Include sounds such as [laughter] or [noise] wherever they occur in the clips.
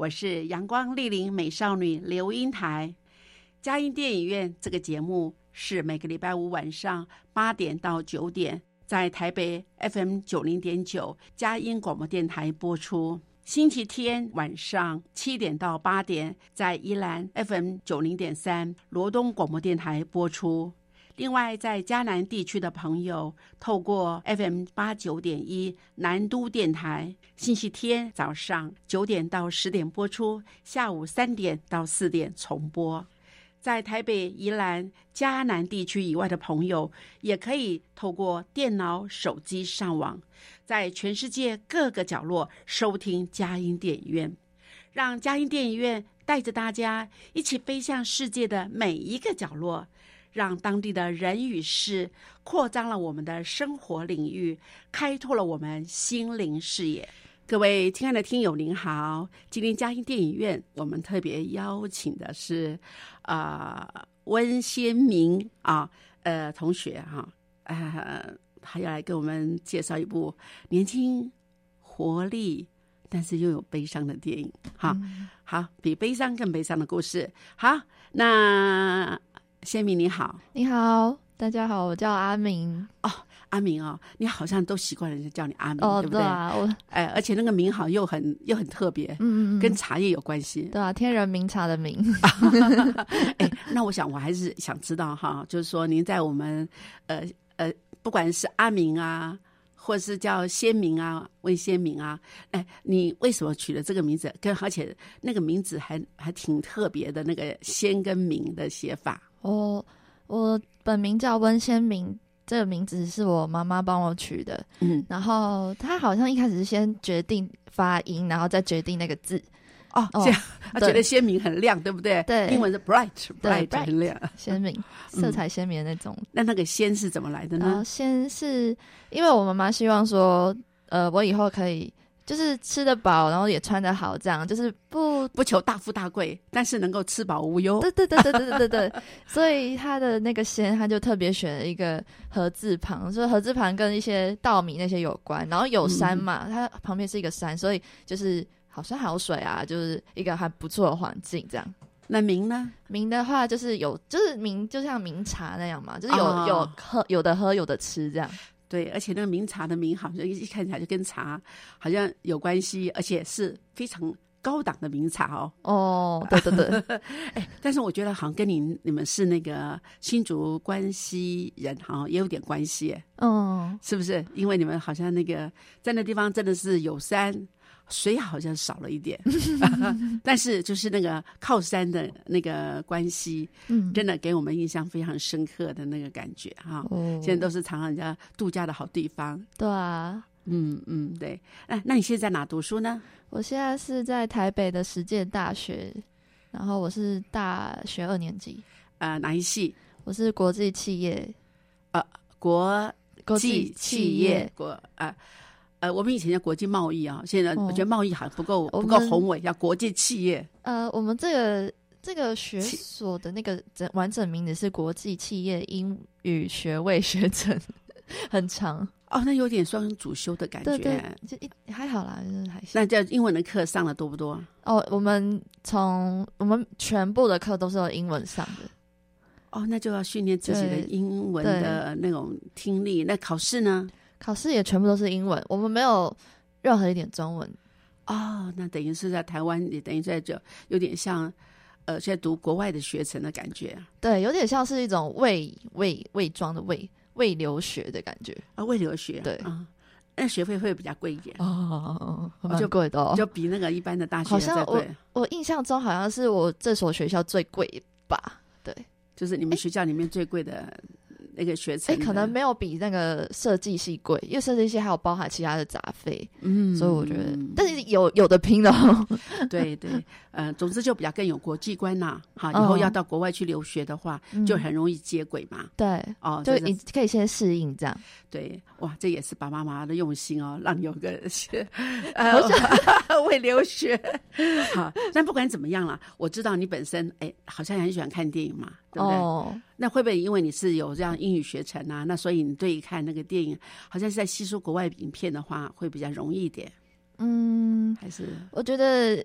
我是阳光丽丽美少女刘英台。佳音电影院这个节目是每个礼拜五晚上八点到九点，在台北 FM 九零点九佳音广播电台播出；星期天晚上七点到八点，在宜兰 FM 九零点三罗东广播电台播出。另外，在迦南地区的朋友，透过 FM 八九点一南都电台，星期天早上九点到十点播出，下午三点到四点重播。在台北、宜兰、迦南地区以外的朋友，也可以透过电脑、手机上网，在全世界各个角落收听佳音电影院，让佳音电影院带着大家一起飞向世界的每一个角落。让当地的人与事扩张了我们的生活领域，开拓了我们心灵视野。各位亲爱的听友，您好！今天嘉兴电影院，我们特别邀请的是啊温先明啊呃同学哈啊，他要来给我们介绍一部年轻活力但是又有悲伤的电影。好，好，比悲伤更悲伤的故事。好，那。先明你好，你好，大家好，我叫阿明哦，阿明哦，你好像都习惯人家叫你阿明，对不对？啊我哎，而且那个名好又很又很特别，嗯嗯跟茶叶有关系，对啊，天人名茶的名。[laughs] 哎，那我想我还是想知道哈，就是说您在我们呃呃，不管是阿明啊。或者是叫先明啊，魏先明啊，哎，你为什么取了这个名字？跟而且那个名字还还挺特别的，那个先跟明的写法。我我本名叫温先明，这个名字是我妈妈帮我取的。嗯，然后她好像一开始是先决定发音，然后再决定那个字。哦，这样他觉得鲜明很亮，对不对？对，英文是 bright，bright 很亮，鲜明，色彩鲜明的那种。那那个鲜是怎么来的呢？鲜是因为我妈妈希望说，呃，我以后可以就是吃得饱然后也穿得好这样就是不不求大富大贵但是能够吃饱无忧。对对对对对对对对。所以他的那个仙他就特别选了一个禾字旁说禾字旁跟一些稻米那些有关然后有山嘛它旁边是一个山所以就是好山好水啊就是一个还不错的环境这样。那明呢？明的话就是有就是明就像明茶那样嘛就是有有喝有的喝有的吃这样。对，而且那个名茶的名好像一看起来就跟茶好像有关系，而且是非常高档的名茶哦。哦，对对对。[laughs] 哎，但是我觉得好像跟你你们是那个新竹关西人，好像也有点关系。嗯，是不是？因为你们好像那个在那地方真的是有山。水好像少了一点，[laughs] 但是就是那个靠山的那个关系，嗯，真的给我们印象非常深刻的那个感觉哈。哦，现在都是常常人家度假的好地方。对啊，嗯嗯，对。那那你现在在哪读书呢？我现在是在台北的实践大学，然后我是大学二年级。呃，哪一系？我是国际企业，呃，国际企业国啊。呃，我们以前叫国际贸易啊，现在我觉得贸易还不够不够宏伟，叫国际企业。呃，我们这个这个学所的那个整完整名字是国际企业英语学位学程，很长哦，那有点双主修的感觉。对对，就一还好啦，就是还行。那叫英文的课上的多不多？哦，我们从我们全部的课都是用英文上的。哦，那就要训练自己的英文的那种听力。那考试呢？考试也全部都是英文，我们没有任何一点中文哦，那等于是在台湾，也等于在这有点像，呃，在读国外的学程的感觉对，有点像是一种未未未装的未未留学的感觉。啊，未留学，对啊，那学费会比较贵一点，哦，就蛮贵的哦。就比那个一般的大学好像我。我印象中好像是我这所学校最贵吧？对，就是你们学校里面最贵的那个学哎、程的，可能没有比那个设计系贵，因为设计系还有包含其他的杂费，嗯，所以我觉得，但是有有的拼的哦。对对，[laughs] 呃，总之就比较更有国际观呐。哈，以嗯后要到国外去留学的话，就很容易接轨嘛。对，哦，就你可以先适应这样。对，哇，这也是爸爸妈妈的用心哦，让你有个 [laughs] 呃为 [laughs] 留学。好，但不管怎么样啦，我知道你本身哎，好像很喜欢看电影嘛，对不对？哦，那会不会因为你是有这样英语学成啊，那所以你对于看那个电影，好像是在吸收国外影片的话，会比较容易一点？嗯，还是我觉得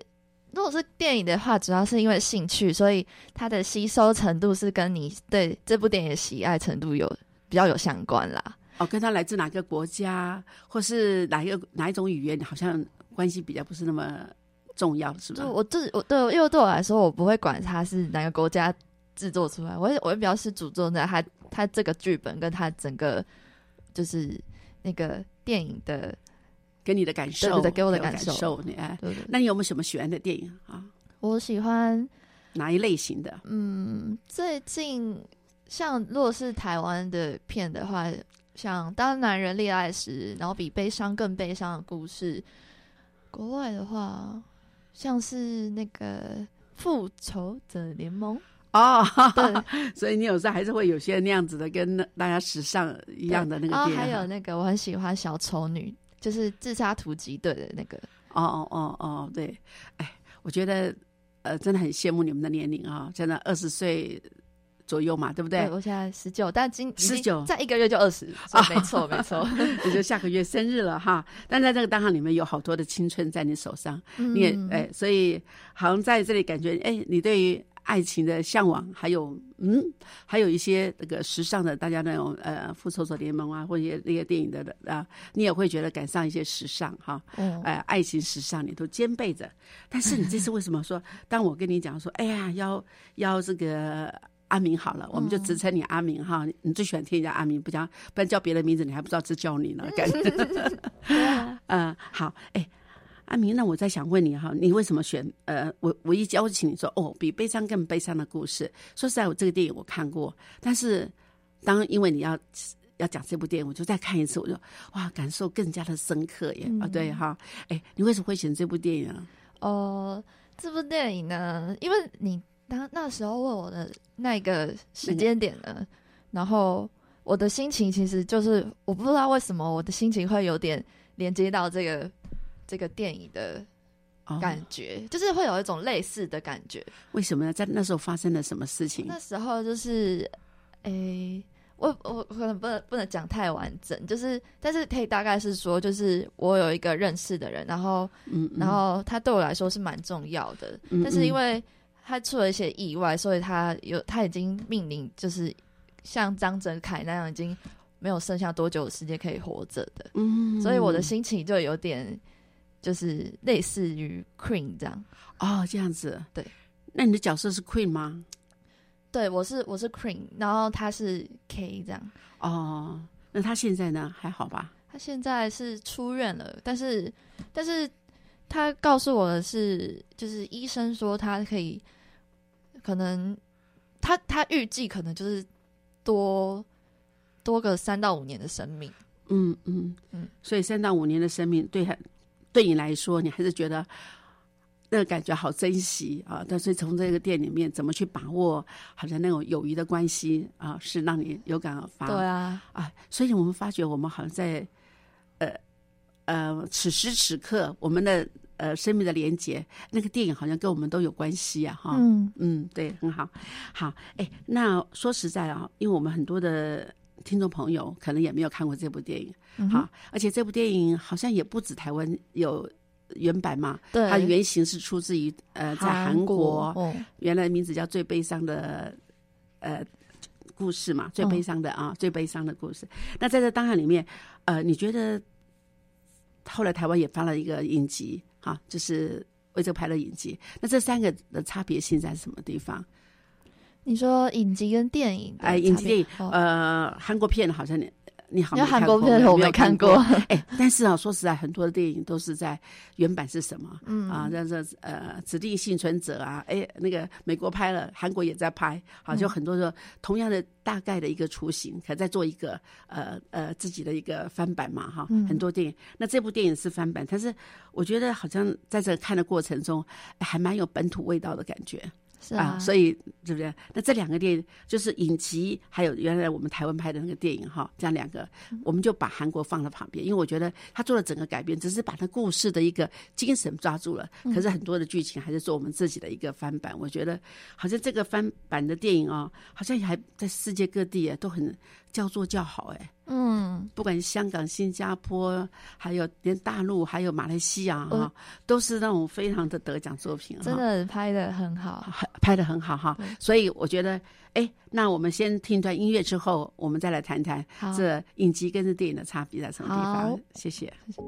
如果是电影的话，主要是因为兴趣，所以它的吸收程度是跟你对这部电影的喜爱程度有比较有相关啦。哦，跟他来自哪个国家，或是哪一个哪一种语言，好像关系比较不是那么重要，是吧就？我自我对，因为对我来说，我不会管它是哪个国家制作出来，我会我会比较是注重在他他这个剧本跟他整个就是那个电影的，给你的感受，对对对给我的感感受你哎，对对对那你有没有什么喜欢的电影啊？我喜欢，哪一类型的？嗯，最近像如果是台湾的片的话，像《当男人恋爱时》，然后比悲伤更悲伤的故事。国外的话，像是那个《复仇者联盟》，哦，对，[laughs] 所以你有时候还是会有些那样子的，跟大家时尚一样的那个然后。还有那个我很喜欢小丑女，就是自杀突击队的那个。哦哦哦哦，对，哎，我觉得呃，真的很羡慕你们的年龄啊、真的二十岁左右嘛，对不对？我现在十九，但今已经19在一个月就二十，啊没错没错。[laughs] 也就下个月生日了哈。但在这个当下里面有好多的青春在你手上，你也嗯哎，所以好像在这里感觉哎，你对于爱情的向往，还有嗯，还有一些那个时尚的大家那种呃复仇者联盟啊，或者那些电影的啊，你也会觉得赶上一些时尚哈。嗯哎，爱情、时尚你都兼备着。但是你这次为什么说？当我跟你讲说，哎呀，要要这个阿明好了，我们就直称你阿明哈。你最喜欢听人家阿明，不叫不然叫别的名字，你还不知道这叫你呢，感觉。[laughs] 对啊，嗯，[laughs] 好，哎。阿明，那我在想问你哈，你为什么选呃，我我一邀请你说哦，比悲伤更悲伤的故事。说实在，我这个电影我看过，但是当因为你要要讲这部电影，我就再看一次，我就哇，感受更加的深刻耶、啊！对哈，哎，你为什么会选这部电影啊？哦，这部电影呢，因为你当那时候问我的那个时间点呢，然后我的心情其实就是我不知道为什么我的心情会有点连接到这个这个电影的哦感觉，就是会有一种类似的感觉。为什么呢？在那时候发生了什么事情？那时候就是，诶、我我可能不能不能讲太完整，就是但是可以大概是说，就是我有一个认识的人，然后嗯，嗯然后他对我来说是蛮重要的，嗯但是因嗯为他出了一些意外，所以他有他已经命令，就是像张哲凯那样，已经没有剩下多久的时间可以活着的，嗯，所以我的心情就有点就是类似于 Queen 这样。哦这样子，对。那你的角色是 Queen 吗？对，我是我是 Queen，然后他是 K 这样。哦，那他现在呢？还好吧？他现在是出院了，但是但是他告诉我的是，就是医生说他可以，可能他他预计可能就是多多个三到五年的生命。嗯嗯嗯嗯，所以三到五年的生命对他对你来说，你还是觉得那个感觉好珍惜啊。但是从这个店里面怎么去把握，好像那种友谊的关系啊，是让你有感而发。对啊，啊，所以我们发觉我们好像在呃呃此时此刻我们的呃生命的连接，那个电影好像跟我们都有关系啊哈。嗯嗯，对，很好，好，哎，那说实在啊，因为我们很多的听众朋友可能也没有看过这部电影，嗯哼好，而且这部电影好像也不止台湾有原版嘛，对，它原型是出自于呃在韩韩国，哦，原来名字叫《最悲伤的呃故事》嘛，最悲伤的啊，最悲伤的故事。那在这档案里面，呃，你觉得后来台湾也发了一个影集哈，就是为这拍了影集。那这三个的差别性在什么地方？你说影集跟电影的哎，影集电影呃，韩国片好像你你好像韩国片我没看过。哎，但是啊，说实在，很多的电影都是在原版是什么？嗯啊，像这呃，指定幸存者啊，哎，那个美国拍了，韩国也在拍，好，就很多的同样的大概的一个雏形，可在做一个呃呃自己的一个翻版嘛，哈，嗯很多电影。那这部电影是翻版，但是我觉得好像在这看的过程中，哎还蛮有本土味道的感觉。是啊，所以对不对？那这两个电影就是影集，还有原来我们台湾拍的那个电影哈，这样两个，我们就把韩国放在旁边，因为我觉得他做了整个改编，只是把他故事的一个精神抓住了，可是很多的剧情还是做我们自己的一个翻版。我觉得好像这个翻版的电影哦，好像还在世界各地啊都很叫座叫好哎。嗯，不管香港、新加坡，还有连大陆，还有马来西亚哈、嗯都是那种非常的得奖作品。真的拍的很好。很拍的很好哈，所以我觉得，哎，那我们先听一段音乐之后，我们再来谈谈这影集跟这电影的差别在什么地方好。谢谢。丢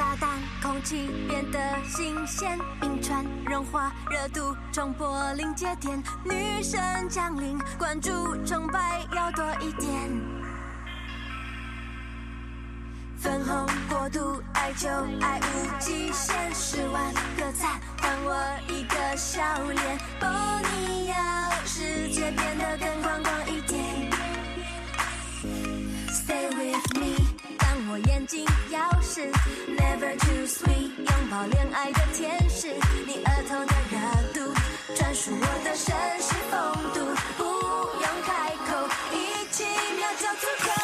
炸弹，空气变得新鲜，冰川融化，热度冲破临界点，女神降临，关注崇拜要多一点。粉红国度，爱就爱无极限，十万个赞换我一个笑脸。哦，你要世界变得更我眼睛要是 Never too sweet，拥抱恋爱的天使，你额头的热度，专属我的绅士风度，不用开口，一起秒就足够。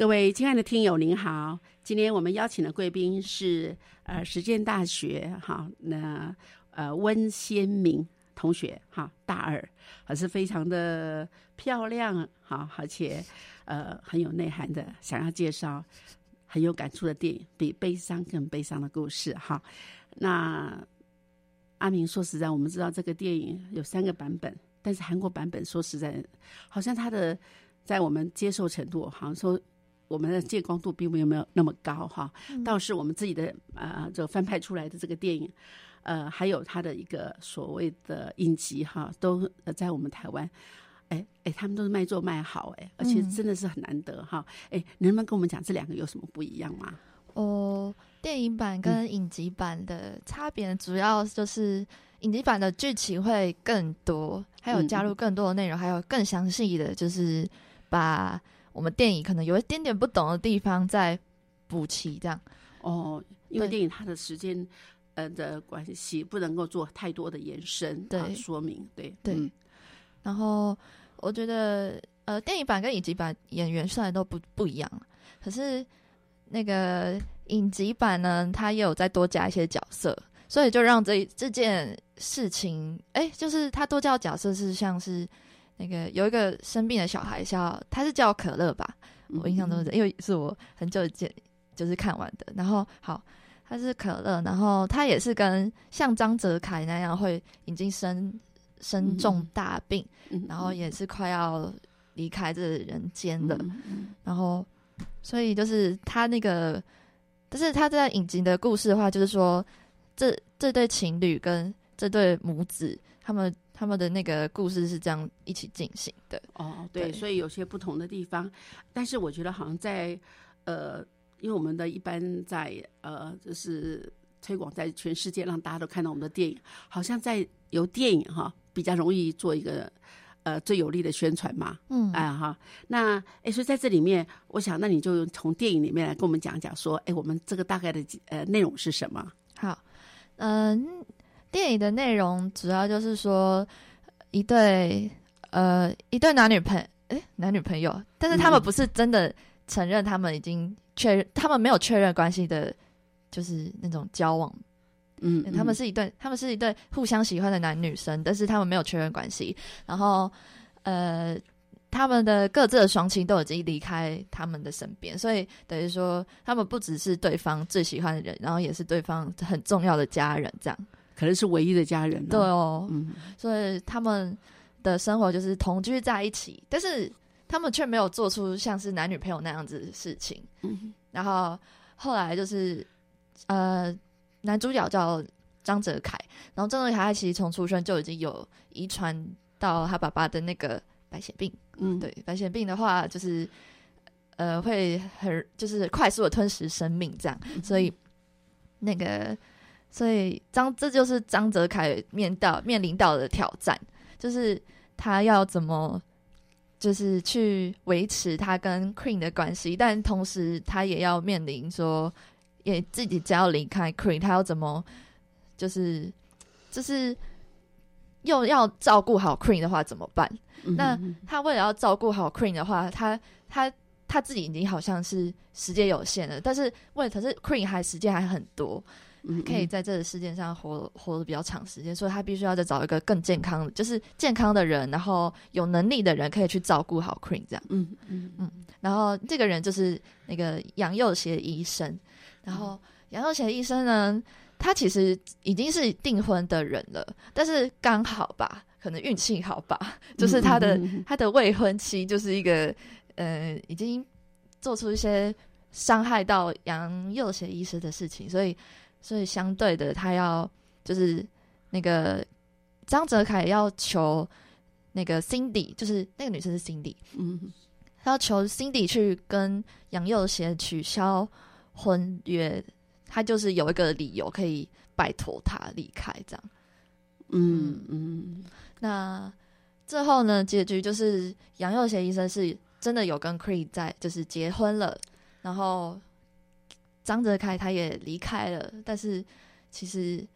各位亲爱的听友，您好，今天我们邀请的贵宾是呃实践大学哈那呃温先明同学哈大二，还是非常的漂亮哈，而且呃很有内涵的，想要介绍很有感触的电影，比悲伤更悲伤的故事哈。那阿明说实在，我们知道这个电影有三个版本，但是韩国版本说实在，好像它的在我们接受程度，好像说我们的借光度并没有没有那么高哈。倒是我们自己的呃这个翻拍出来的这个电影，呃，还有它的一个所谓的影集哈，都呃在我们台湾哎哎，他们都是卖座卖好哎，而且嗯真的是很难得哈。哎，能不能跟我们讲这两个有什么不一样吗？哦，电影版跟影集版的差别主要就是影集版的剧情会更多，还有加入更多的内容，还有更详细的，就是把我们电影可能有一点点不懂的地方再补齐，这样。哦，因为对电影它的时间呃的关系，不能够做太多的延伸对啊说明。对对嗯然后我觉得，呃，电影版跟影集版演员虽然都不不一样，可是那个影集版呢，它也有再多加一些角色，所以就让这这件事情，哎，就是他多加角色是像是那个有一个生病的小孩叫，他是叫可乐吧，我印象中是，因为是我很久以前就是看完的。然后好，他是可乐，然后他也是跟像张泽凯那样会已经生生重大病，嗯然后也是快要离开这人间了。嗯嗯然后所以就是他那个，但是他在影集的故事的话，就是说这这对情侣跟这对母子他们。他们的那个故事是这样一起进行的，哦，对，对。所以有些不同的地方，但是我觉得好像在呃，因为我们的一般在呃，就是推广在全世界，让大家都看到我们的电影，好像在由电影哈比较容易做一个呃最有力的宣传嘛，嗯。哎哈，那哎，所以在这里面，我想那你就从电影里面来跟我们讲讲说，哎，我们这个大概的呃内容是什么？好，嗯、电影的内容主要就是说一对呃一对男女朋诶男女朋友，但是他们嗯不是真的承认他们已经确认，他们没有确认关系的，就是那种交往。嗯，他们嗯是一对，他们是一对互相喜欢的男女生，但是他们没有确认关系。然后呃，他们的各自的双亲都已经离开他们的身边，所以等于说他们不只是对方最喜欢的人，然后也是对方很重要的家人，这样。可能是唯一的家人了，对哦，嗯。所以他们的生活就是同居在一起，但是他们却没有做出像是男女朋友那样子的事情。嗯然后后来就是呃，男主角叫张哲凯，然后张哲凯他其实从出生就已经有遗传到他爸爸的那个白血病。嗯，对，白血病的话就是呃会很就是快速的吞噬生命这样，所以那个所以张这就是张泽凯面到面临到的挑战，就是他要怎么就是去维持他跟 Queen 的关系，但同时他也要面临说，也自己只要离开 Queen，他要怎么就是就是又要照顾好 Queen 的话怎么办？嗯那嗯他为了要照顾好 Queen 的话，他他他自己已经好像是时间有限了，但是为可是 Queen 还时间还很多，嗯可以在这个世界上活活得比较长时间，所以他必须要再找一个更健康的，就是健康的人，然后有能力的人可以去照顾好 Queen 这样。嗯嗯。嗯然后这个人就是那个杨佑协医生，然后杨佑协医生呢，他其实已经是订婚的人了，但是刚好吧，可能运气好吧，就是他的、他的未婚妻就是一个呃，已经做出一些伤害到杨佑协医生的事情，所以所以相对的，他要就是那个张泽凯要求那个 Cindy，就是那个女生是 Cindy，嗯他要求 Cindy 去跟杨佑贤取消婚约，他就是有一个理由可以拜托他离开这样。嗯嗯那最后呢，结局就是杨佑贤医生是真的有跟 Creed 在就是结婚了，然后张泽凯他也离开了，但是其实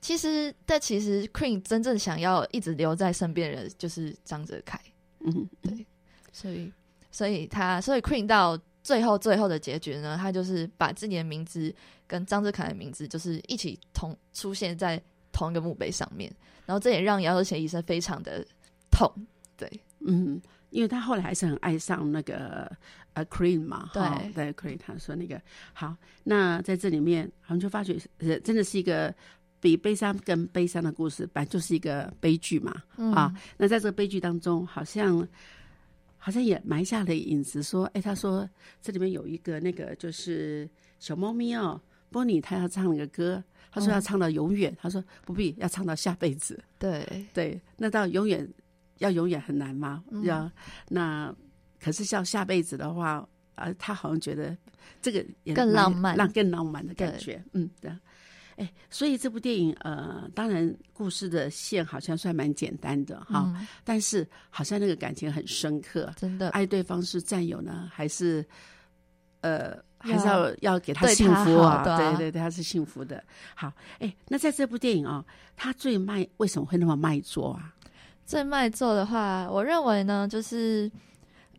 其实但其实 Queen 真正想要一直留在身边的人就是张泽凯。嗯对所以，所以他，所以 Queen 到最后最后的结局呢，他就是把自己的名字跟张哲凯的名字就是一起同出现在同一个墓碑上面，然后这也让姚有贤医生非常的痛，对，嗯，因为他后来还是很爱上那个呃 Cream 嘛，对。哈对 Cream，他说那个。好，那在这里面，我们就发觉呃，真的是一个比悲伤更悲伤的故事，本来就是一个悲剧嘛，嗯。啊，那在这个悲剧当中，好像好像也埋下了影子，说，哎，他说这里面有一个那个就是小猫咪哦，波尼他要唱一个歌，他说哦要唱到永远，他说不必要唱到下辈子，对，对，那到永远要永远很难吗？嗯要那可是像下辈子的话，啊，他好像觉得这个也更浪漫让更浪漫的感对觉。嗯，对。哎，所以这部电影，呃，当然故事的线好像算蛮简单的哈，嗯，但是好像那个感情很深刻，真的，爱对方是占有呢，还是呃，还是要要要给他幸福啊对对对，他是幸福的。好，哎，那在这部电影啊、他最卖为什么会那么卖座啊？最卖座的话，我认为呢，就是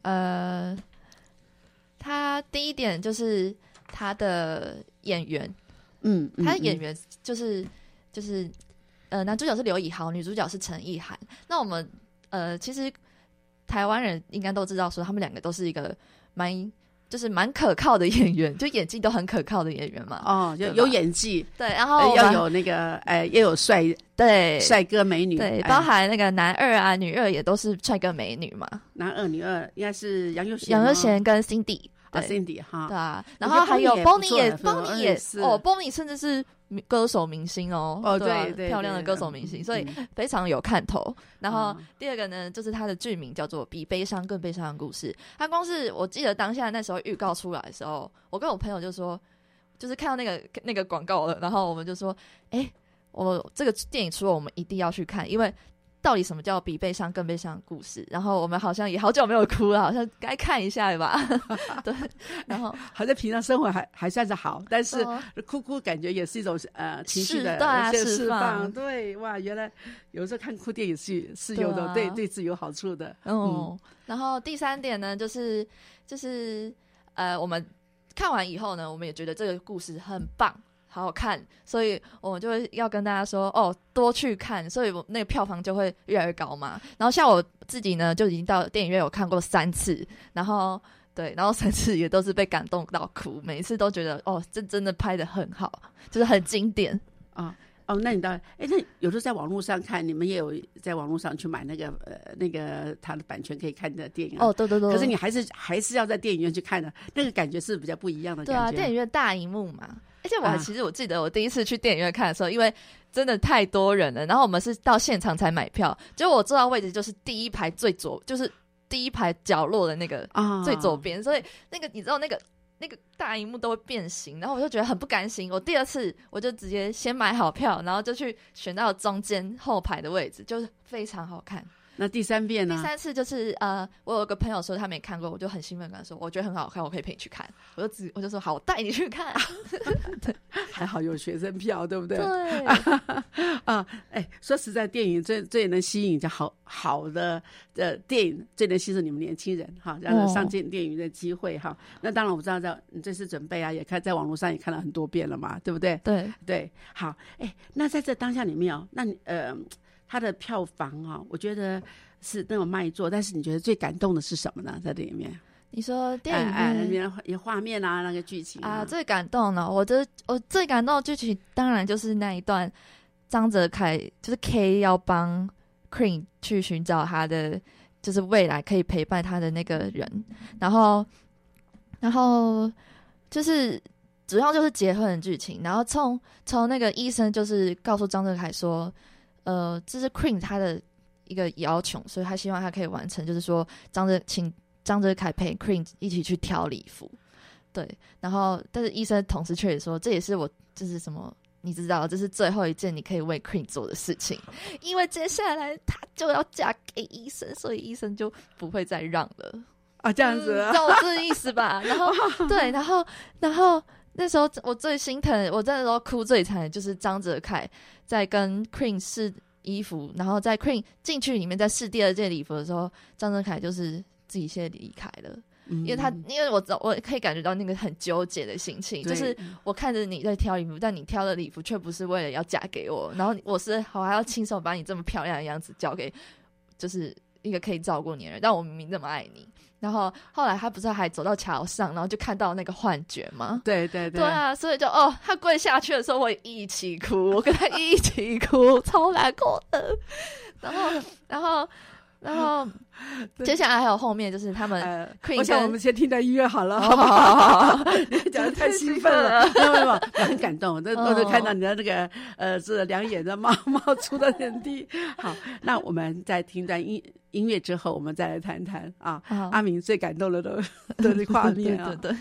呃，他第一点就是他的演员，嗯，嗯他的演嗯员就是就是呃，男主角是刘以豪，女主角是陈意涵。那我们呃，其实台湾人应该都知道，说他们两个都是一个蛮就是蛮可靠的演员，就演技都很可靠的演员嘛。哦，有有演技，对，然后呃要有那个呃，要有帅对帅哥美女，对，哎包含那个男二啊、女二也都是帅哥美女嘛，男二女二，应该是杨佑贤杨吗，佑贤跟 Cindy。啊对，Cindy 哈，对啊，然后还有 Bonnie 也 Bonnie 也是哦，Bonnie 甚至是歌手明星哦，哦，对漂亮的歌手明星，所以嗯非常有看头。然后嗯第二个呢，就是它的剧名叫做《比悲伤更悲伤的故事》。它光是我记得当下那时候预告出来的时候，我跟我朋友就说，就是看到那个那个广告了，然后我们就说，哎，我这个电影除了，我们一定要去看，因为。到底什么叫比悲伤更悲伤的故事？然后我们好像也好久没有哭了，好像该看一下吧？[laughs] 对，然后 [laughs] 好在平常生活还还算是好，但是哦哭哭感觉也是一种呃情绪的释放放。对，哇，原来有时候看哭电影是是有的，对啊对对自己有好处的。嗯，然后第三点呢，就是就是呃，我们看完以后呢，我们也觉得这个故事很棒。好好看，所以我们就会要跟大家说哦，多去看，所以我那个票房就会越来越高嘛。然后像我自己呢，就已经到电影院有看过三次，然后对，然后三次也都是被感动到哭，每一次都觉得哦，这真的拍的很好，就是很经典。啊。哦，那你到哎，那有时候在网络上看，你们也有在网络上去买那个呃那个它的版权可以看的电影啊哦，对对对，可是你还是还是要在电影院去看的，那个感觉是比较不一样的对啊，电影院大荧幕嘛，而且我其实我记得我第一次去电影院看的时候，因为真的太多人了，然后我们是到现场才买票，结果我坐到位置就是第一排最左，就是第一排角落的那个啊，最左边，所以那个你知道那个。那个大荧幕都会变形，然后我就觉得很不甘心。我第二次我就直接先买好票，然后就去选到中间后排的位置，就是非常好看。那第三遍呢？第三次就是呃，我有个朋友说他没看过，我就很兴奋跟他说，我觉得很好看，我可以陪你去看。我就只我就说好，我带你去看。[laughs] 还好有学生票，对不对？对，[laughs] 啊，哎，说实在，电影最最能吸引就好好的呃电影最能吸引你们年轻人哈，让人上进电影的机会哈。那当然我知道在你这次准备啊，也看在网络上也看了很多遍了嘛，对不对？对，对，好，哎，那在这当下里面哦，那你呃，它的票房啊、我觉得是那种卖座，但是你觉得最感动的是什么呢？在里面，你说电影里院、面有画面啊，那个剧情啊，最感动了。我的我最感动的剧情，当然就是那一段张泽凯就是 K 要帮 Queen 去寻找他的，就是未来可以陪伴他的那个人，然后然后就是。主要就是结婚的剧情，然后从从那个医生就是告诉张泽凯说，呃，这是 Queen 他的一个要求，所以他希望他可以完成，就是说张哲请张哲凯陪 Queen 一起去挑礼服，对，然后但是医生同时却也说，这也是我就是什么。你知道，这是最后一件你可以为 Queen 做的事情，因为接下来她就要嫁给医生，所以医生就不会再让了。啊，这样子嗯，知道我这个意思吧？然后 [laughs] 对，然后然后那时候我最心疼，我那时候哭最惨的就是张哲凯在跟 Queen 试衣服，然后在 Queen 进去里面在试第二件礼服的时候，张哲凯就是自己先离开了，因为他因为我知道我可以感觉到那个很纠结的心情，就是我看着你在挑礼服，但你挑的礼服却不是为了要嫁给我，然后我是我还要亲手把你这么漂亮的样子交给，就是一个可以照顾你的人，但我明明那么爱你。然后后来他不是还走到桥上，然后就看到那个幻觉吗？[laughs] 对对对对啊，所以就哦，他跪下去的时候，我也一起哭，我跟他一起哭，[laughs] 超难过的。然后，然后，然后接下来还有后面就是他们我想我们先听段音乐好了，哦好不好好好。好好？[laughs] 你讲的太兴奋了，没 [laughs] 有没有，我很感动，我都我都哦看到你的那个呃，是两眼的冒冒出的点滴。好，[laughs] 那我们在听段音音乐之后，我们再来谈谈啊，阿明最感动的的的画面啊，对对对。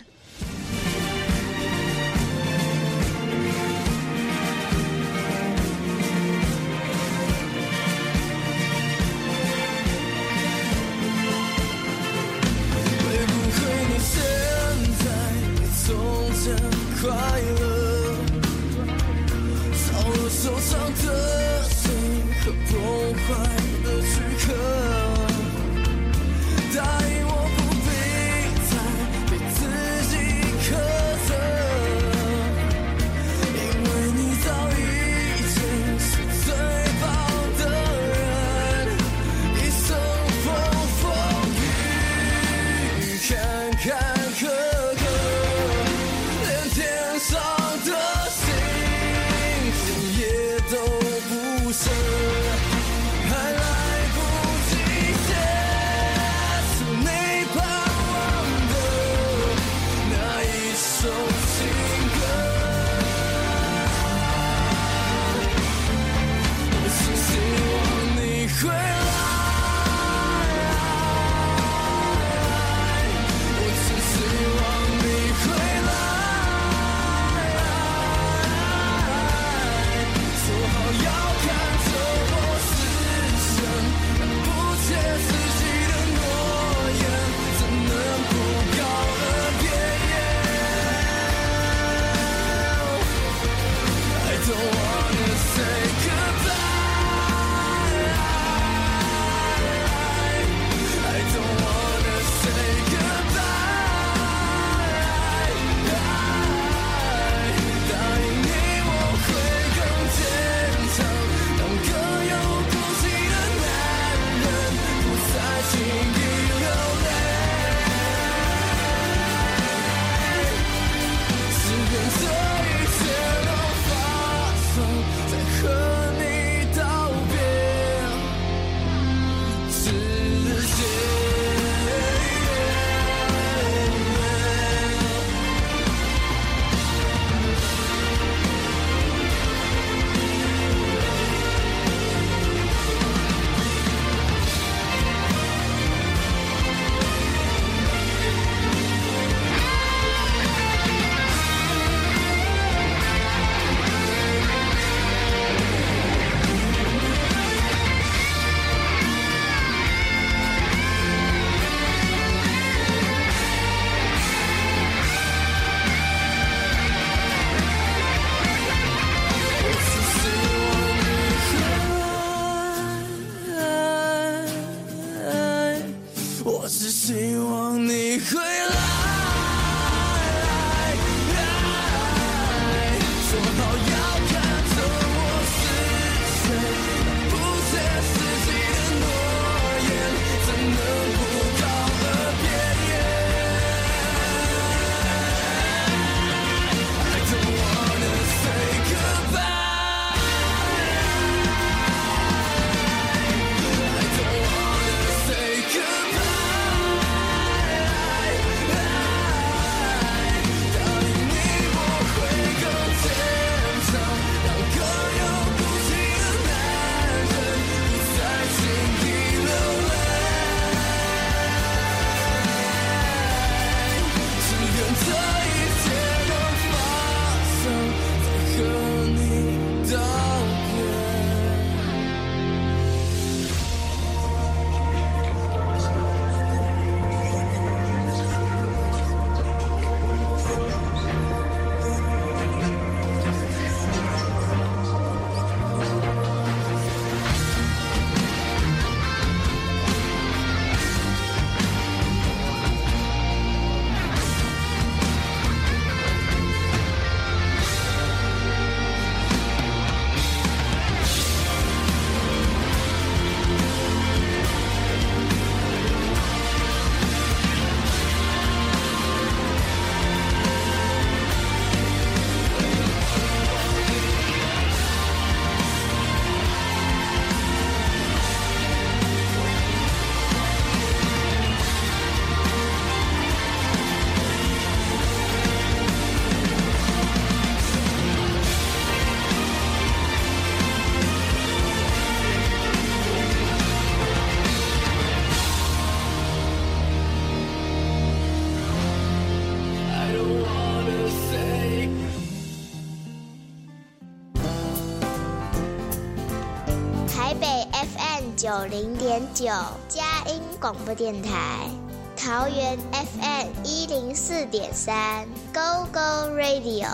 台北 fm 九零点九佳音广播电台。桃园 fm 一零四点三 gogo radio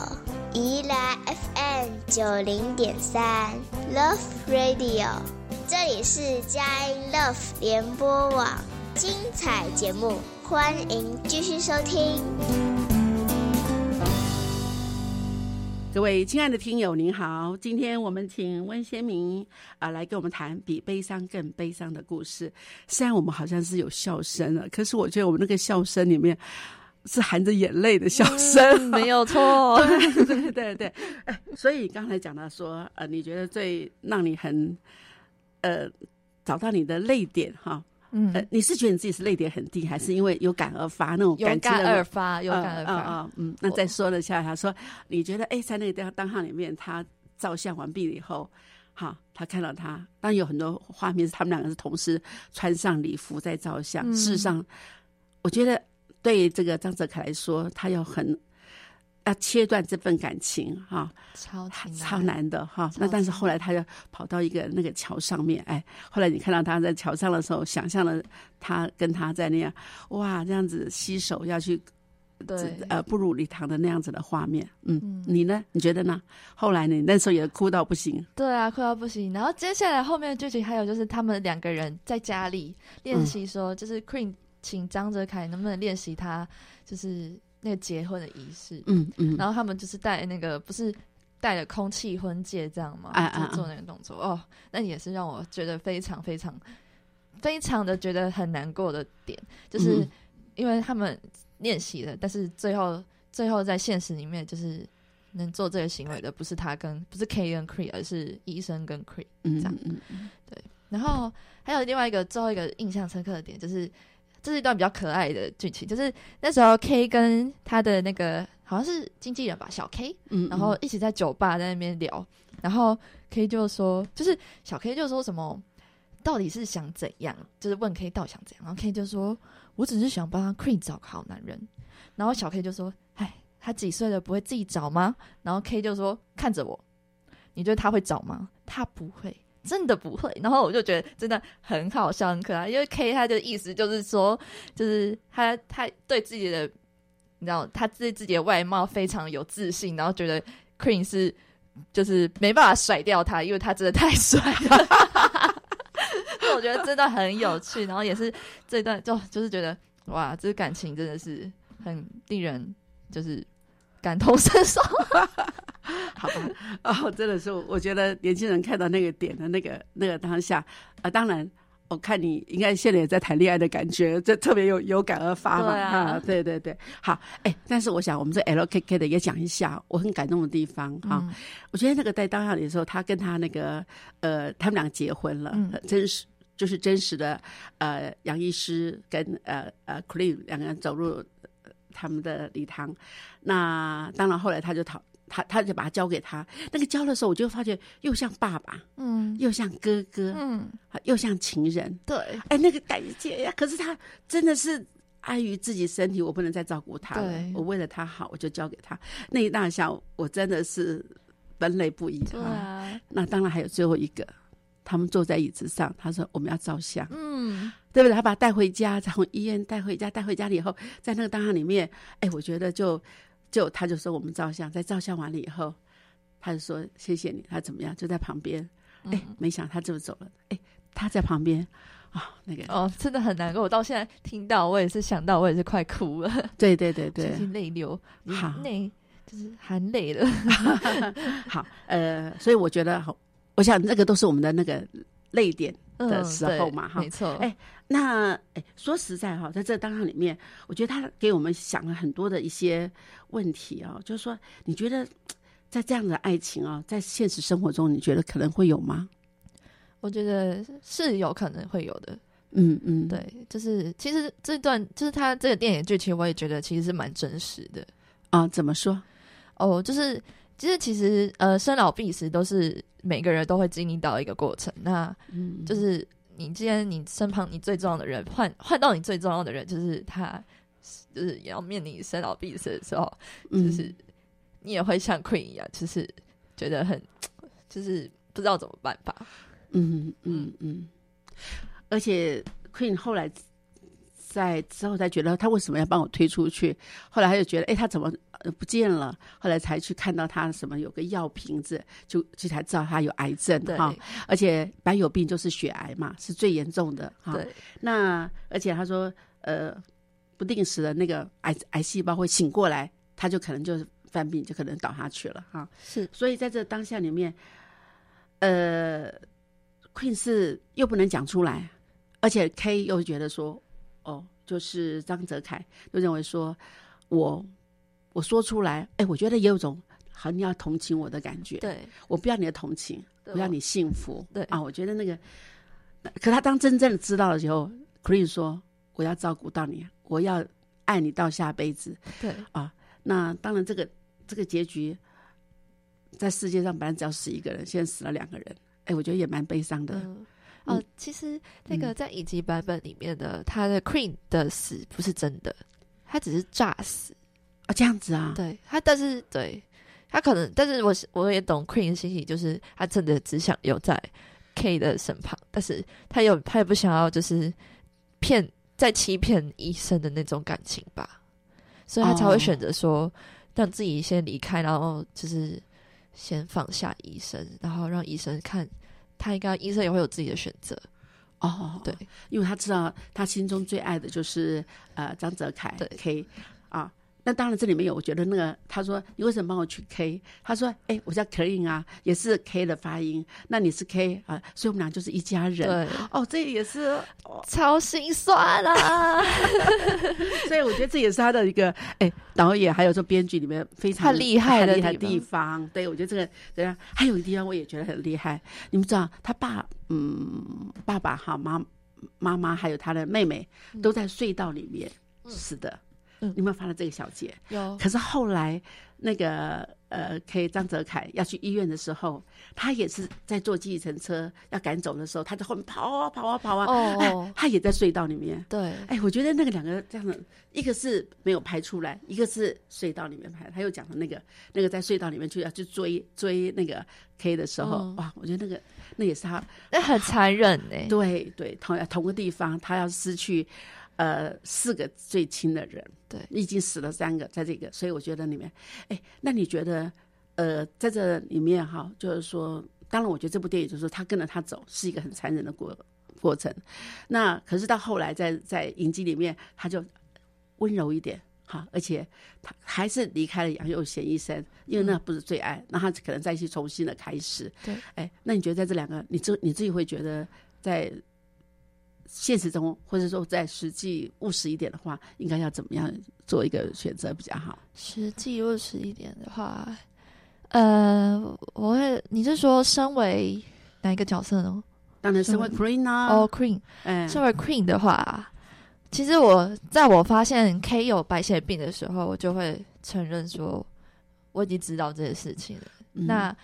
宜兰 fm 九零点三 love radio 这里是佳音 love 联播网精彩节目欢迎继续收听。各位亲爱的听友，您好！今天我们请温先明啊、来跟我们谈比悲伤更悲伤的故事。虽然我们好像是有笑声了，可是我觉得我们那个笑声里面是含着眼泪的笑声。嗯没有错。[laughs] 对对对对，哎，所以刚才讲到说，呃，你觉得最让你很呃找到你的泪点哈？嗯呃，你是觉得你自己是泪点很低，还是因为有感而发那种有感情的感而发，有感而嗯发。嗯嗯嗯，那再说了一下，他说你觉得哎，在那个当当下里面，他照相完毕了以后，哈，他看到他，当然有很多画面是他们两个是同时穿上礼服在照相。嗯事实上，我觉得对这个张泽凯来说，他要很要切断这份感情哈，超难超难的哈。超那但是后来他就跑到一个那个桥上面，哎，后来你看到他在桥上的时候，想象了他跟他在那样哇这样子携手要去对，呃步入礼堂的那样子的画面，嗯，嗯你呢？你觉得呢？后来你那时候也哭到不行，对啊，哭到不行。然后接下来后面的剧情还有就是他们两个人在家里练习说，就是 Queen 请张哲凯能不能练习他就是那个结婚的仪式，嗯嗯，然后他们就是戴那个不是戴了空气婚戒这样吗？啊啊就做那个动作。哦，那也是让我觉得非常非常非常的觉得很难过的点，就是嗯。因为他们练习了，但是最后最后在现实里面就是。能做这个行为的不是他跟不是 K 跟 Cree，而是医生跟 Cree。嗯这样。嗯嗯然后还有另外一个最后一个印象深刻的点，就是这是一段比较可爱的剧情，就是那时候 K 跟他的那个好像是经纪人吧，小 K，嗯，然后一起在酒吧在那边聊，然后 K 就说，就是小 K 就说什么，到底是想怎样？就是问 K 到底想怎样，然后 K 就说，我只是想帮 Queen 找个好男人，然后小 K 就说，哎，他几岁了不会自己找吗？然后 K 就说，看着我，你觉得他会找吗？他不会。真的不会，然后我就觉得真的很好笑、很可爱，因为 K 他的意思就是说，就是他他对自己的，你知道，他对自己的外貌非常有自信，然后觉得 Queen 是就是没办法甩掉他，因为他真的太帅了。所 [laughs] 以我觉得真的很有趣，然后也是这段就就是觉得哇，这感情真的是很令人就是感同身受。[laughs] 好吧，哦，真的是，我觉得年轻人看到那个点的那个那个当下，啊，当然。我看你应该现在也在谈恋爱的感觉，这特别有有感而发嘛，对啊对对对，好，哎，但是我想我们这 LKK 的也讲一下我很感动的地方哈、嗯我觉得那个在当下里的时候，他跟他那个呃，他们俩结婚了，真实就是真实的呃，杨医师跟呃呃 Clean 两个人走入呃他们的礼堂。那当然后来他就讨他他就把他交给他，那个交的时候，我就发觉又像爸爸，嗯又像哥哥，嗯，啊又像情人。对哎，那个感觉呀！可是他真的是碍于自己身体，我不能再照顾他了对。我为了他好，我就交给他。那一大下，我真的是奔泪不一对啊，那当然还有最后一个，他们坐在椅子上，他说我们要照相，嗯，对不对？他把他带回家，从医院带回家，带回家了以后，在那个档案里面，哎，我觉得就就他就说我们照相，在照相完了以后，他就说谢谢你，他怎么样？就在旁边，哎，没想到他就走了，哎，他在旁边啊、那个，哦，真的很难过。我到现在听到，我也是想到，我也是快哭了，对对对对就是，泪流，好泪就是含泪了。[laughs] 好，呃，所以我觉得好，我想那个都是我们的那个泪点的嗯时候嘛，哈、没错。哎那哎，说实在哈，在这个当下里面，我觉得他给我们想了很多的一些问题啊、就是说，你觉得在这样的爱情啊，在现实生活中，你觉得可能会有吗？我觉得是有可能会有的。嗯嗯，，对，就是其实这段就是他这个电影剧情，我也觉得其实是蛮真实的。啊，怎么说？哦，就是其实其实呃，生老病死都是每个人都会经历到一个过程。那嗯，就是你既然你身旁你最重要的人换换到你最重要的人，就是他，就是也要面临生老病死的时候，嗯就是你也会像 Queen 一样，就是觉得很，[tsk] 就是不知道怎么办吧。嗯嗯嗯，而且 Queen 后来在之后才觉得他为什么要帮我推出去，后来他就觉得，哎，他怎么呃不见了？后来才去看到他什么有个药瓶子，就就才知道他有癌症对哈，而且白有病就是血癌嘛，是最严重的哈。对，那而且他说，呃，不定时的那个癌癌细胞会醒过来，他就可能就是犯病，就可能倒下去了哈。是所以在这当下里面，呃，Queen 是又不能讲出来，而且 K 又觉得说，哦，就是张泽凯就认为说，我我说出来，哎，我觉得也有种好你要同情我的感觉，对，我不要你的同情，对我要你幸福，对啊，我觉得那个，可他当真正的知道的时候，Queen 说，我要照顾到你，我要爱你到下辈子，对啊，那当然，这个这个结局，在世界上本来只要死一个人，现在死了两个人，哎，我觉得也蛮悲伤的。嗯。哦，其实那个在乙级版本里面的他的 Queen 的死不是真的，他只是诈死。啊，这样子啊，对他，但是对他可能，但是我我也懂 Queen 的心情，就是他真的只想留在 K 的身旁，但是他又他也不想要就是骗再欺骗医生的那种感情吧，所以他才会哦选择说让自己先离开，然后就是先放下医生，然后让医生看他应该医生也会有自己的选择，哦，对，因为他知道他心中最爱的就是呃张泽凯对 K 啊。那当然，这里面有我觉得那个，他说你为什么帮我取 K？他说，哎，我叫 Clean 啊，也是 K 的发音。那你是 K 啊，所以我们俩就是一家人。对，哦，这也是超心酸啊！[laughs] 所以我觉得这也是他的一个哎，导演还有说编剧里面非常厉害的地地方。对，我觉得这个对啊，还有一个地方我也觉得很厉害。你们知道，他爸嗯，爸爸哈妈妈妈还有他的妹妹都在隧道里面死的。嗯你有没有发现这个小节？有可是后来那个呃，K 张泽凯要去医院的时候，他也是在坐计程车要赶走的时候，他在后面跑啊跑啊跑啊，哦哎，他也在隧道里面。对，哎，我觉得那个两个这样的，一个是没有拍出来，一个是隧道里面拍。他又讲的那个那个在隧道里面去要去追追那个 K 的时候，嗯哇，我觉得那个那也是他那很残忍呢、对对同同个地方，他要失去呃四个最亲的人，对已经死了三个，在这个，所以我觉得里面，哎，那你觉得呃在这里面哈，就是说，当然我觉得这部电影就是说他跟着他走是一个很残忍的过过程，那可是到后来在在影集里面他就温柔一点。好，而且他还是离开了杨佑贤医生，因为那不是最爱，那他可能再去重新的开始。对，哎，那你觉得在这两个，你自你自己会觉得在现实中，或者说在实际务实一点的话，应该要怎么样做一个选择比较好？实际务实一点的话，呃，我会，你是说身为哪一个角色呢？当然，身为嗯 Queen 啊，哦、q u e e n 嗯，身为 Queen 的话，其实我在我发现 K 有白血病的时候，我就会承认说我已经知道这些事情了。嗯那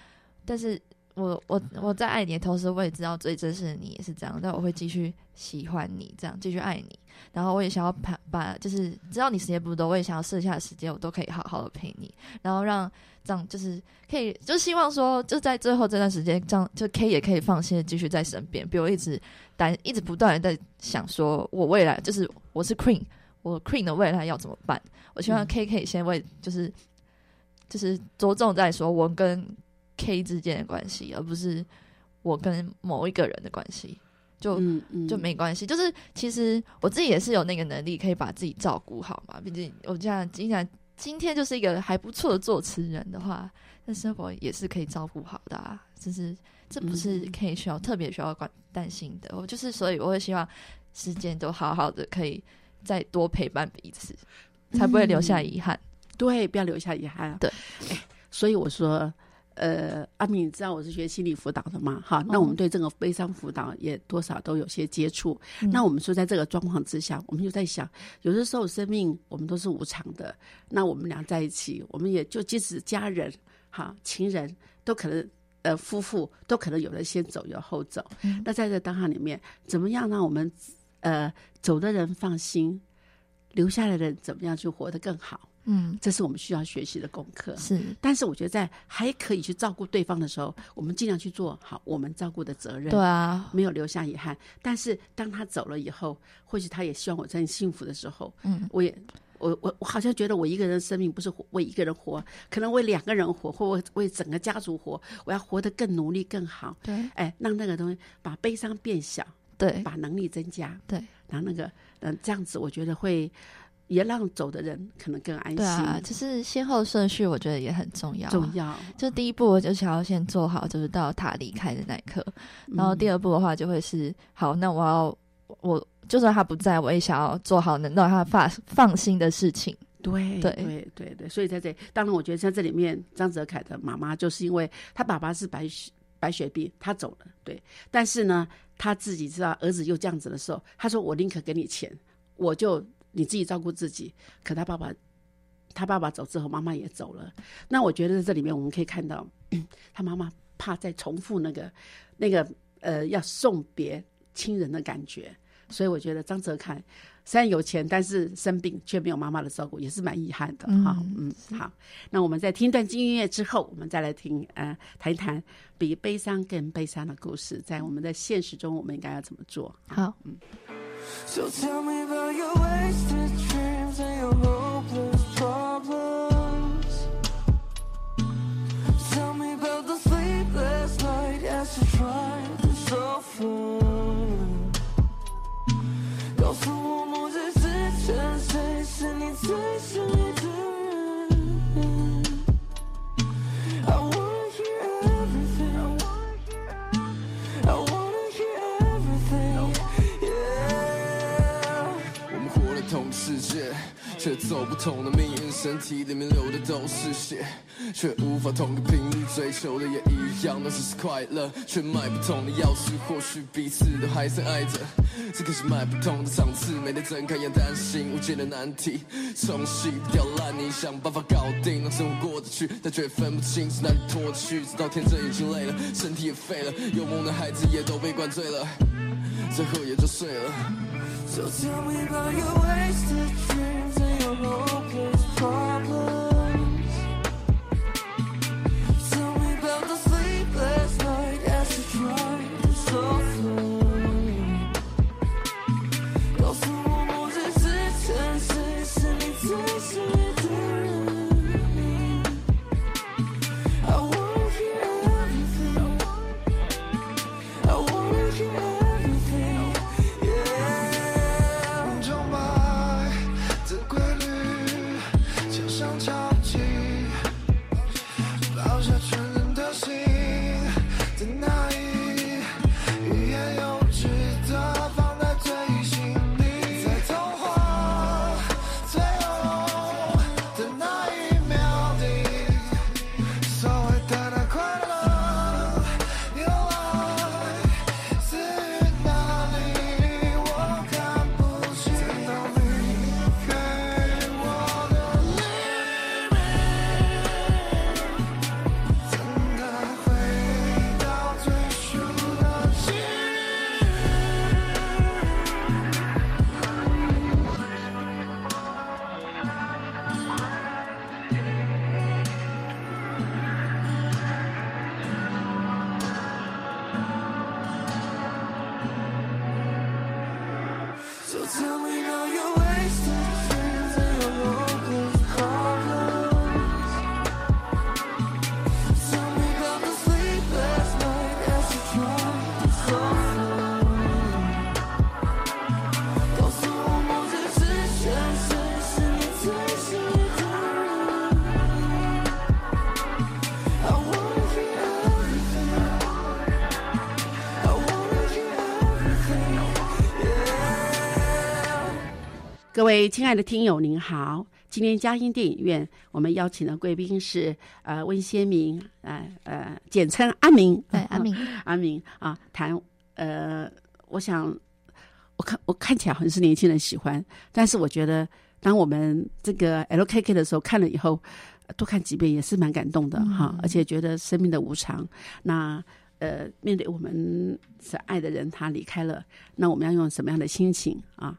但是我我我在爱你的同时，我也知道最真实的你也是这样，但我会继续喜欢你，这样继续爱你。然后我也想要把把，就是知道你时间不多，我也想要剩下的时间，我都可以好好的陪你，然后让这样就是可以，就希望说，就在最后这段时间，这样就 K 也可以放心的继续在身边，比如一直担，一直不断的在想说，我未来就是我是 Queen，我 Queen 的未来要怎么办？我希望嗯 K 可以先为就是就是着重在说我跟 K 之间的关系，而不是我跟某一个人的关系，就、嗯嗯就没关系。就是其实我自己也是有那个能力，可以把自己照顾好嘛。毕竟我这样既然今天就是一个还不错的作词人的话，那生活也是可以照顾好的啊。就是这不是嗯可以需要特别需要管担心的。我就是所以我会希望时间都好好的，可以再多陪伴彼此，才不会留下遗憾。对，不要留下遗憾。对，哎，所以我说，呃，阿敏，你知道我是学心理辅导的嘛？哈，那我们对这个悲伤辅导也多少都有些接触。嗯那我们说，在这个状况之下，我们就在想，有的时候生命我们都是无常的。那我们俩在一起，我们也就即使家人、哈情人都可能。呃，夫妇都可能有人先走，有后走。嗯那在这当下里面，怎么样让我们呃走的人放心，留下来的人怎么样去活得更好？嗯，这是我们需要学习的功课。是，但是我觉得在还可以去照顾对方的时候，我们尽量去做好我们照顾的责任。对啊，没有留下遗憾。但是当他走了以后，或许他也希望我很幸福的时候，嗯，我也。我我我好像觉得我一个人生命不是为一个人活，可能为两个人活，或为为整个家族活。我要活得更努力、更好，对哎，让那个东西把悲伤变小，对把能力增加，对然后那个嗯，这样子我觉得会也让走的人可能更安心。对啊，就是先后顺序，我觉得也很重要啊。重要，就第一步，我就想要先做好，就是到他离开的那一刻。然后第二步的话，就会是好，那我要我就算他不在，我也想要做好能让他放放心的事情。对对对对对，所以在这，当然我觉得像这里面张泽凯的妈妈，就是因为他爸爸是白血白血病，他走了，对，但是呢，他自己知道儿子又这样子的时候，他说我宁可给你钱，我就你自己照顾自己。可他爸爸，他爸爸走之后，妈妈也走了。那我觉得在这里面我们可以看到，[clears throat] 他妈妈怕再重复那个那个呃要送别亲人的感觉，所以我觉得张泽凯虽然有钱，但是生病却没有妈妈的照顾，也是蛮遗憾的哈。嗯，好，那我们在听一段金音乐之后，我们再来听呃谈一谈比悲伤更悲伤的故事，在我们的现实中，我们应该要怎么做？好，So tell me about your wasted dreams and your hopeless problems. Tell me about the sleepless night as you try to suffer. Those who almost existence, chasing, chasing 却走不同的命运，身体里面流的都是血，却无法同个频率，追求的也一样，那只是快乐，却买不同的钥匙，或许彼此都还深爱着，这可是买不同的场次，每天睁开眼担心无解的难题，冲洗不掉烂泥，想办法搞定，让生活过得去，但却分不清是哪里拖着去，直到天真已经累了，身体也废了，有梦的孩子也都被灌醉了。最后也就睡了。So tell me about your wasted dreams hopeless problem. 各位亲爱的听友，您好！今天嘉音电影院，我们邀请的贵宾是呃温先明，呃呃，简称阿明，对，[laughs] 阿明，阿明啊，谈呃，我想我看我看起来很是年轻人喜欢，但是我觉得当我们这个 LKK 的时候看了以后，呃多看几遍也是蛮感动的哈，而且觉得生命的无常，那呃面对我们所爱的人他离开了，那我们要用什么样的心情啊？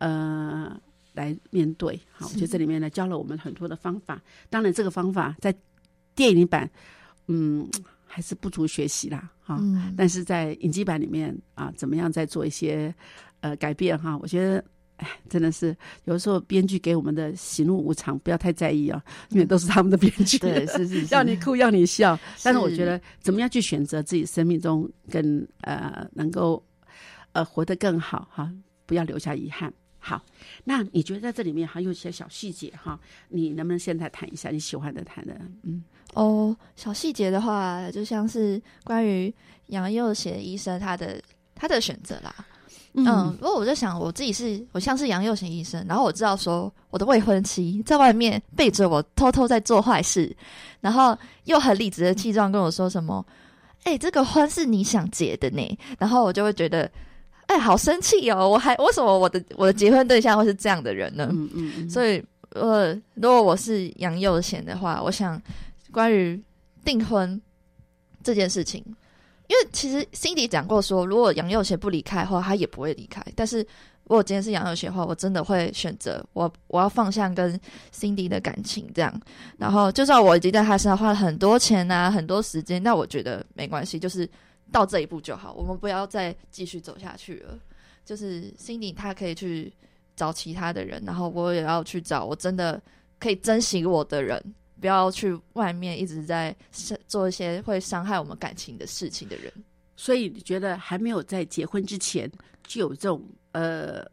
呃，来面对。好，我觉得这里面呢教了我们很多的方法。当然，这个方法在电影版，嗯，还是不足学习啦。哈、嗯，但是在影集版里面啊，怎么样再做一些呃改变哈？我觉得。哎，真的是有的时候编剧给我们的喜怒无常，不要太在意啊，因为都是他们的编剧，对，是是是，要你哭要你笑。但是我觉得，怎么样去选择自己生命中更呃能够呃活得更好哈，不要留下遗憾。好，那你觉得在这里面还有一些小细节哈，你能不能现在谈一下你喜欢的谈的？嗯哦，小细节的话，就像是关于杨佑贤医生他的他的选择啦。嗯，不过我在想，我自己是我像是杨佑贤医生，然后我知道说我的未婚妻在外面背着我偷偷在做坏事，然后又很理直的气壮跟我说什么：“哎、这个婚是你想结的呢。”然后我就会觉得，哎、好生气哦！我还为什么我的我的结婚对象会是这样的人呢？嗯嗯嗯，所以，呃，如果我是杨佑贤的话，我想关于订婚这件事情，因为其实 Cindy 讲过说，如果杨佑贤不离开的话，他也不会离开。但是，如果今天是杨佑贤的话，我真的会选择我我要放下跟 Cindy 的感情，这样。然后，就算我已经在他身上花了很多钱啊，很多时间，那我觉得没关系，就是到这一步就好，我们不要再继续走下去了。就是 Cindy 她可以去找其他的人，然后我也要去找我真的可以珍惜我的人，不要去外面一直在做一些会伤害我们感情的事情的人。所以你觉得还没有在结婚之前就有这种呃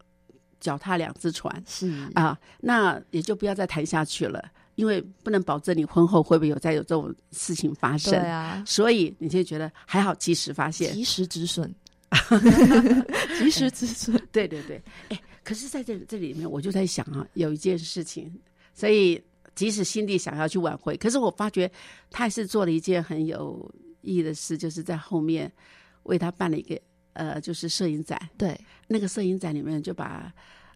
脚踏两只船是啊，那也就不要再谈下去了，因为不能保证你婚后会不会有再有这种事情发生。对啊，所以你就觉得还好，及时发现。及时止损，[laughs] 及时止损。[laughs] 对对对，哎，可是在这这里面，我就在想啊，有一件事情，所以即使心里想要去挽回，可是我发觉他还是做了一件很有意义的事，就是在后面为他办了一个呃，就是摄影展。对，那个摄影展里面就把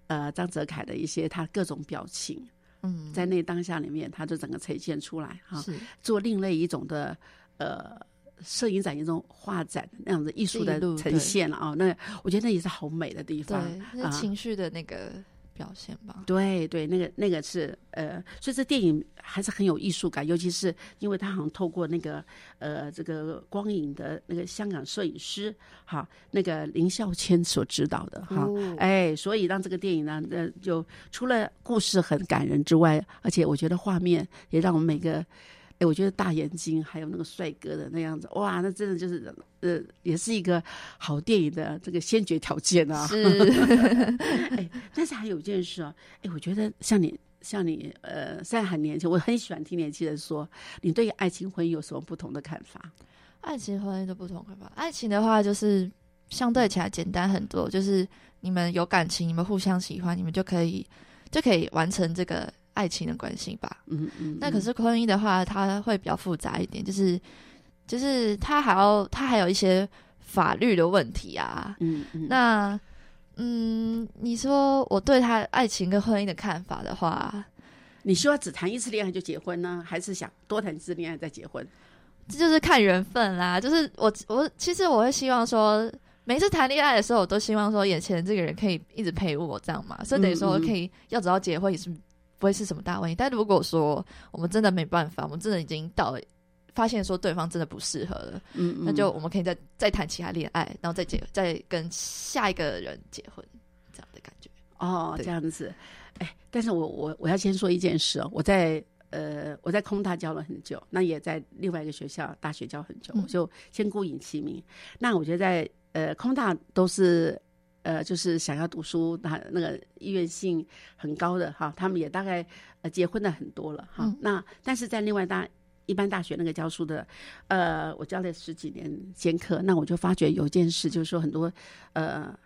呃张泽凯的一些他各种表情，嗯，在那当下里面，他就整个呈现出来哈，是。做另类一种的呃。摄影展一种画展那样子艺术的呈现了啊、那我觉得那也是好美的地方，对，那情绪的那个表现吧。对对，那个那个是呃，所以这电影还是很有艺术感，尤其是因为他好像透过那个呃这个光影的那个香港摄影师哈，那个林孝谦所指导的哈，哦哎，所以让这个电影呢，呃，就除了故事很感人之外，而且我觉得画面也让我们每个。哎，我觉得大眼睛还有那个帅哥的那样子，哇，那真的就是呃，也是一个好电影的这个先决条件啊。是，[laughs] 哎，但是还有一件事啊，哎，我觉得像你，像你，呃，现在很年轻，我很喜欢听年轻人说，你对爱情婚姻有什么不同的看法？爱情婚姻的不同看法。爱情的话，就是相对起来简单很多，就是你们有感情，你们互相喜欢，你们就可以就可以完成这个爱情的关系吧。嗯嗯，那可是婚姻的话，它会比较复杂一点，就是就是它还要它还有一些法律的问题啊。嗯，嗯嗯，那嗯，你说我对他爱情跟婚姻的看法的话，你希望只谈一次恋爱就结婚呢，还是想多谈一次恋爱再结婚？这就是看缘分啦。就是我我其实我会希望说，每次谈恋爱的时候，我都希望说眼前这个人可以一直陪我这样嘛，所以等于说可以要走到结婚也是不会是什么大问题。但如果说我们真的没办法，我们真的已经到了。发现说对方真的不适合了，嗯，嗯那就我们可以再再谈其他恋爱，然后再结，再跟下一个人结婚，这样的感觉。哦，对这样子。哎，但是我我我要先说一件事哦，我在呃我在空大教了很久，那也在另外一个学校大学教很久，嗯我就先孤影其名。那我觉得在呃空大都是。呃，就是想要读书，那那个意愿性很高的哈，他们也大概呃结婚的很多了哈。嗯那但是在另外大一般大学那个教书的，呃，我教了十几年兼课，那我就发觉有一件事，就是说很多呃，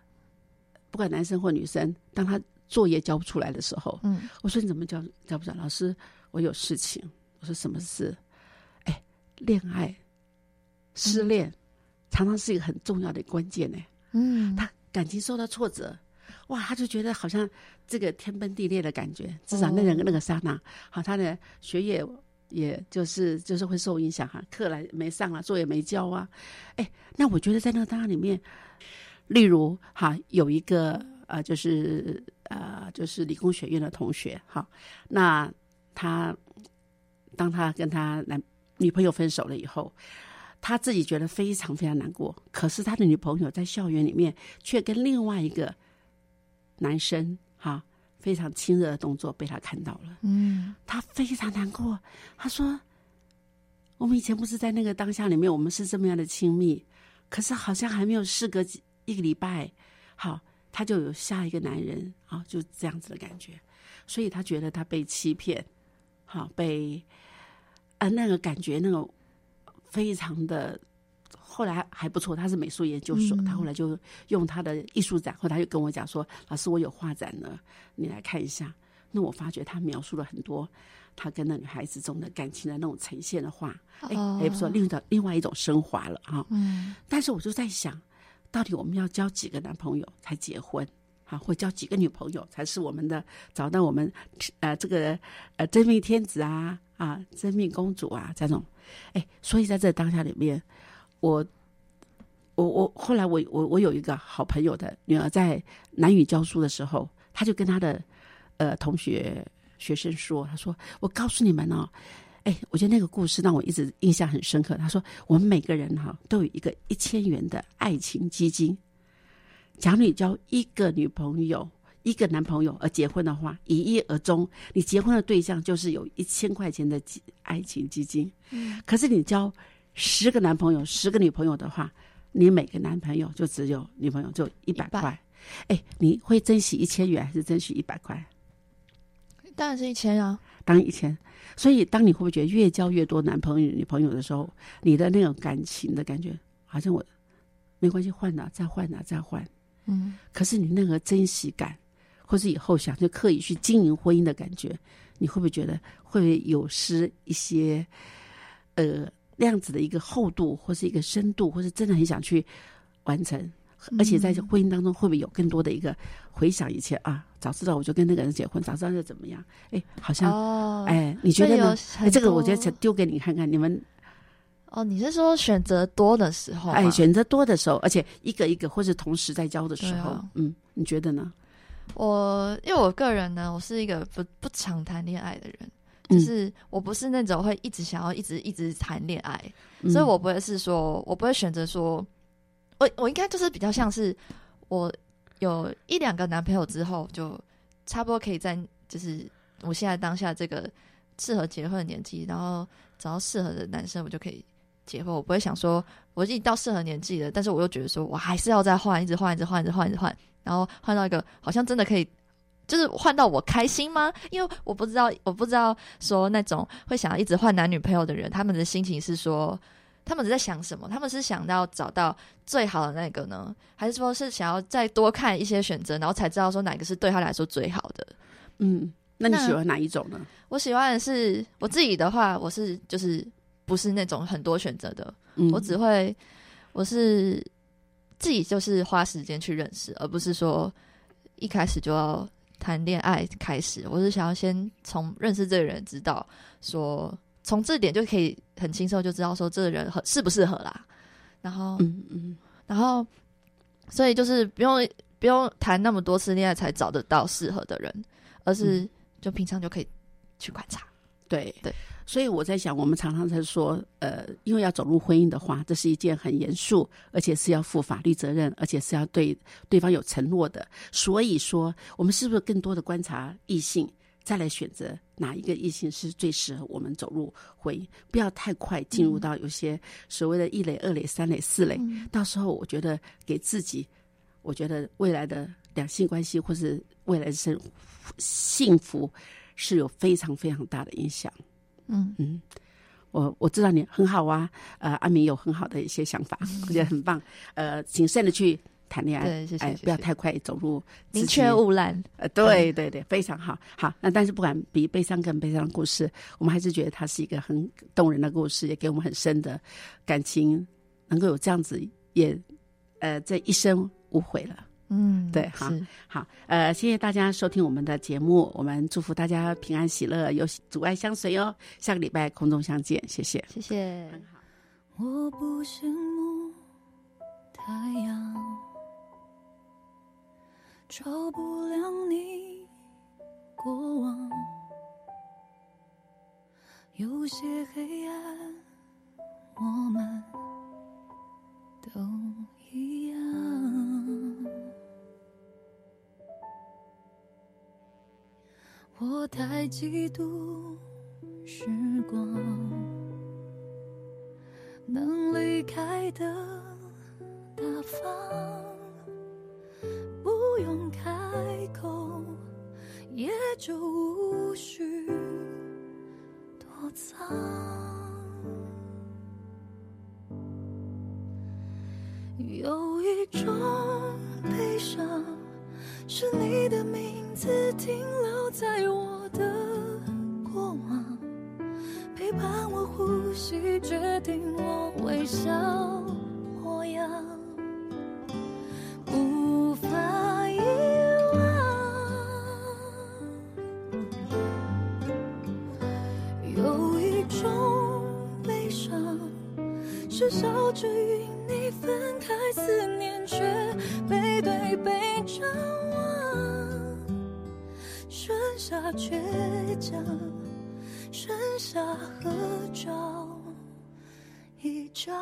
不管男生或女生，当他作业交不出来的时候，嗯我说你怎么交交不出来？老师，我有事情。我说什么事？哎，恋爱、失恋，常常是一个很重要的关键呢。嗯，他感情受到挫折，哇，他就觉得好像这个天崩地裂的感觉。至少那人哦那个刹那，好，他的学业也就是就是会受影响哈，课来没上啊，作业没交啊。哎，那我觉得在那个当下里面，例如哈，有一个呃，就是呃，就是理工学院的同学。哈，那他当他跟他男女朋友分手了以后，他自己觉得非常非常难过。可是他的女朋友在校园里面却跟另外一个男生哈非常亲热的动作被他看到了。嗯他非常难过。他说：“我们以前不是在那个当下里面，我们是这么样的亲密，可是好像还没有事隔几一个礼拜，好，他就有下一个男人啊，就这样子的感觉。所以他觉得他被欺骗，好被啊那个感觉那种非常的。”后来还不错，他是美术研究所，嗯他后来就用他的艺术展，后来他就跟我讲说：“老师，我有画展呢，你来看一下。”那我发觉他描述了很多他跟那女孩子中的感情的那种呈现的画，哎、哦也不说，另一种另外一种升华了哈。嗯但是我就在想，到底我们要交几个男朋友才结婚？啊，或交几个女朋友才是我们的找到我们呃这个呃真命天子啊啊真命公主啊这种，哎，所以在这当下里面，我我我后来我我我有一个好朋友的女儿在南语教书的时候，他就跟他的呃同学学生说，他说我告诉你们哦。哎，我觉得那个故事让我一直印象很深刻。他说，我们每个人哈、都有一个一千元的爱情基金。假如你交一个女朋友、一个男朋友而结婚的话，一一而终，你结婚的对象就是有一千块钱的基爱情基金。嗯可是你交十个男朋友、十个女朋友的话，你每个男朋友就只有女朋友就一百块。哎，你会珍惜一千元还是珍惜一百块？当然是一千啊。当一千，所以当你会不会觉得越交越多男朋友、女朋友的时候，你的那种感情的感觉，好像我没关系，换了再换了再换，嗯可是你那个珍惜感，或是以后想就刻意去经营婚姻的感觉，你会不会觉得会有失一些呃那样子的一个厚度，或是一个深度，或是真的很想去完成？而且在婚姻当中，会不会有更多的一个回想以前啊？早知道我就跟那个人结婚，早知道就怎么样？哎，好像、哦，哎，你觉得呢？这个我觉得丢给你看看，你们哦，你是说选择多的时候吗？哎选择多的时候，而且一个一个或是同时在交的时候，啊嗯，你觉得呢？我因为我个人呢，我是一个不不常谈恋爱的人，嗯。就是我不是那种会一直想要一直一直谈恋爱，嗯。所以我不会是说，我不会选择说，我我应该就是比较像是我有一两个男朋友之后，就差不多可以在就是我现在当下这个适合结婚的年纪，然后找到适合的男生，我就可以结婚。我不会想说我已经到适合年纪了，但是我又觉得说我还是要再换，一直换，一直换，一直换，一直换，然后换到一个好像真的可以。就是换到我开心吗？因为我不知道，我不知道说那种会想要一直换男女朋友的人，他们的心情是说，他们是在想什么？他们是想要找到最好的那个呢，还是说是想要再多看一些选择，然后才知道说哪个是对他来说最好的？嗯，那你喜欢哪一种呢？我喜欢的是我自己的话，我是就是不是那种很多选择的，嗯，我只会我是自己就是花时间去认识，而不是说一开始就要谈恋爱开始。我是想要先从认识这个人知道说，从这点就可以很轻松就知道说这个人合适不适合啦。然后，嗯嗯然后，所以就是不用不用谈那么多次恋爱才找得到适合的人，而是嗯就平常就可以去观察。对对，所以我在想，我们常常在说，呃，因为要走入婚姻的话，这是一件很严肃，而且是要负法律责任，而且是要对对方有承诺的。所以说，我们是不是更多的观察异性，再来选择哪一个异性是最适合我们走入婚姻？不要太快进入到有些所谓的一垒、二垒、三垒、四垒，嗯到时候我觉得给自己，我觉得未来的两性关系或是未来的生幸福是有非常非常大的影响。嗯嗯，我我知道你很好啊，呃，阿明有很好的一些想法，我觉得很棒。呃，谨慎的去谈恋爱，哎，对谢谢谢谢不要太快走入宁缺毋滥。呃，对对对，非常好。好，那但是不管比悲伤更悲伤的故事，我们还是觉得它是一个很动人的故事，也给我们很深的感情，能够有这样子，也呃，这一生无悔了。嗯，对，好，好，呃，谢谢大家收听我们的节目，我们祝福大家平安喜乐，有阻碍相随哦，下个礼拜空中相见，谢谢谢谢。我不羡慕太阳。照不亮你过往。有些黑暗，我们都一样。我太嫉妒时光，能离开的大方，不用开口，也就无需躲藏。有一种悲伤，是你的名字停留在我的过往，陪伴我呼吸，决定我微笑。模样，无法遗忘。有一种悲伤。是笑。着与你分开，思念却背对背张望，下倔强，剩下合照一张。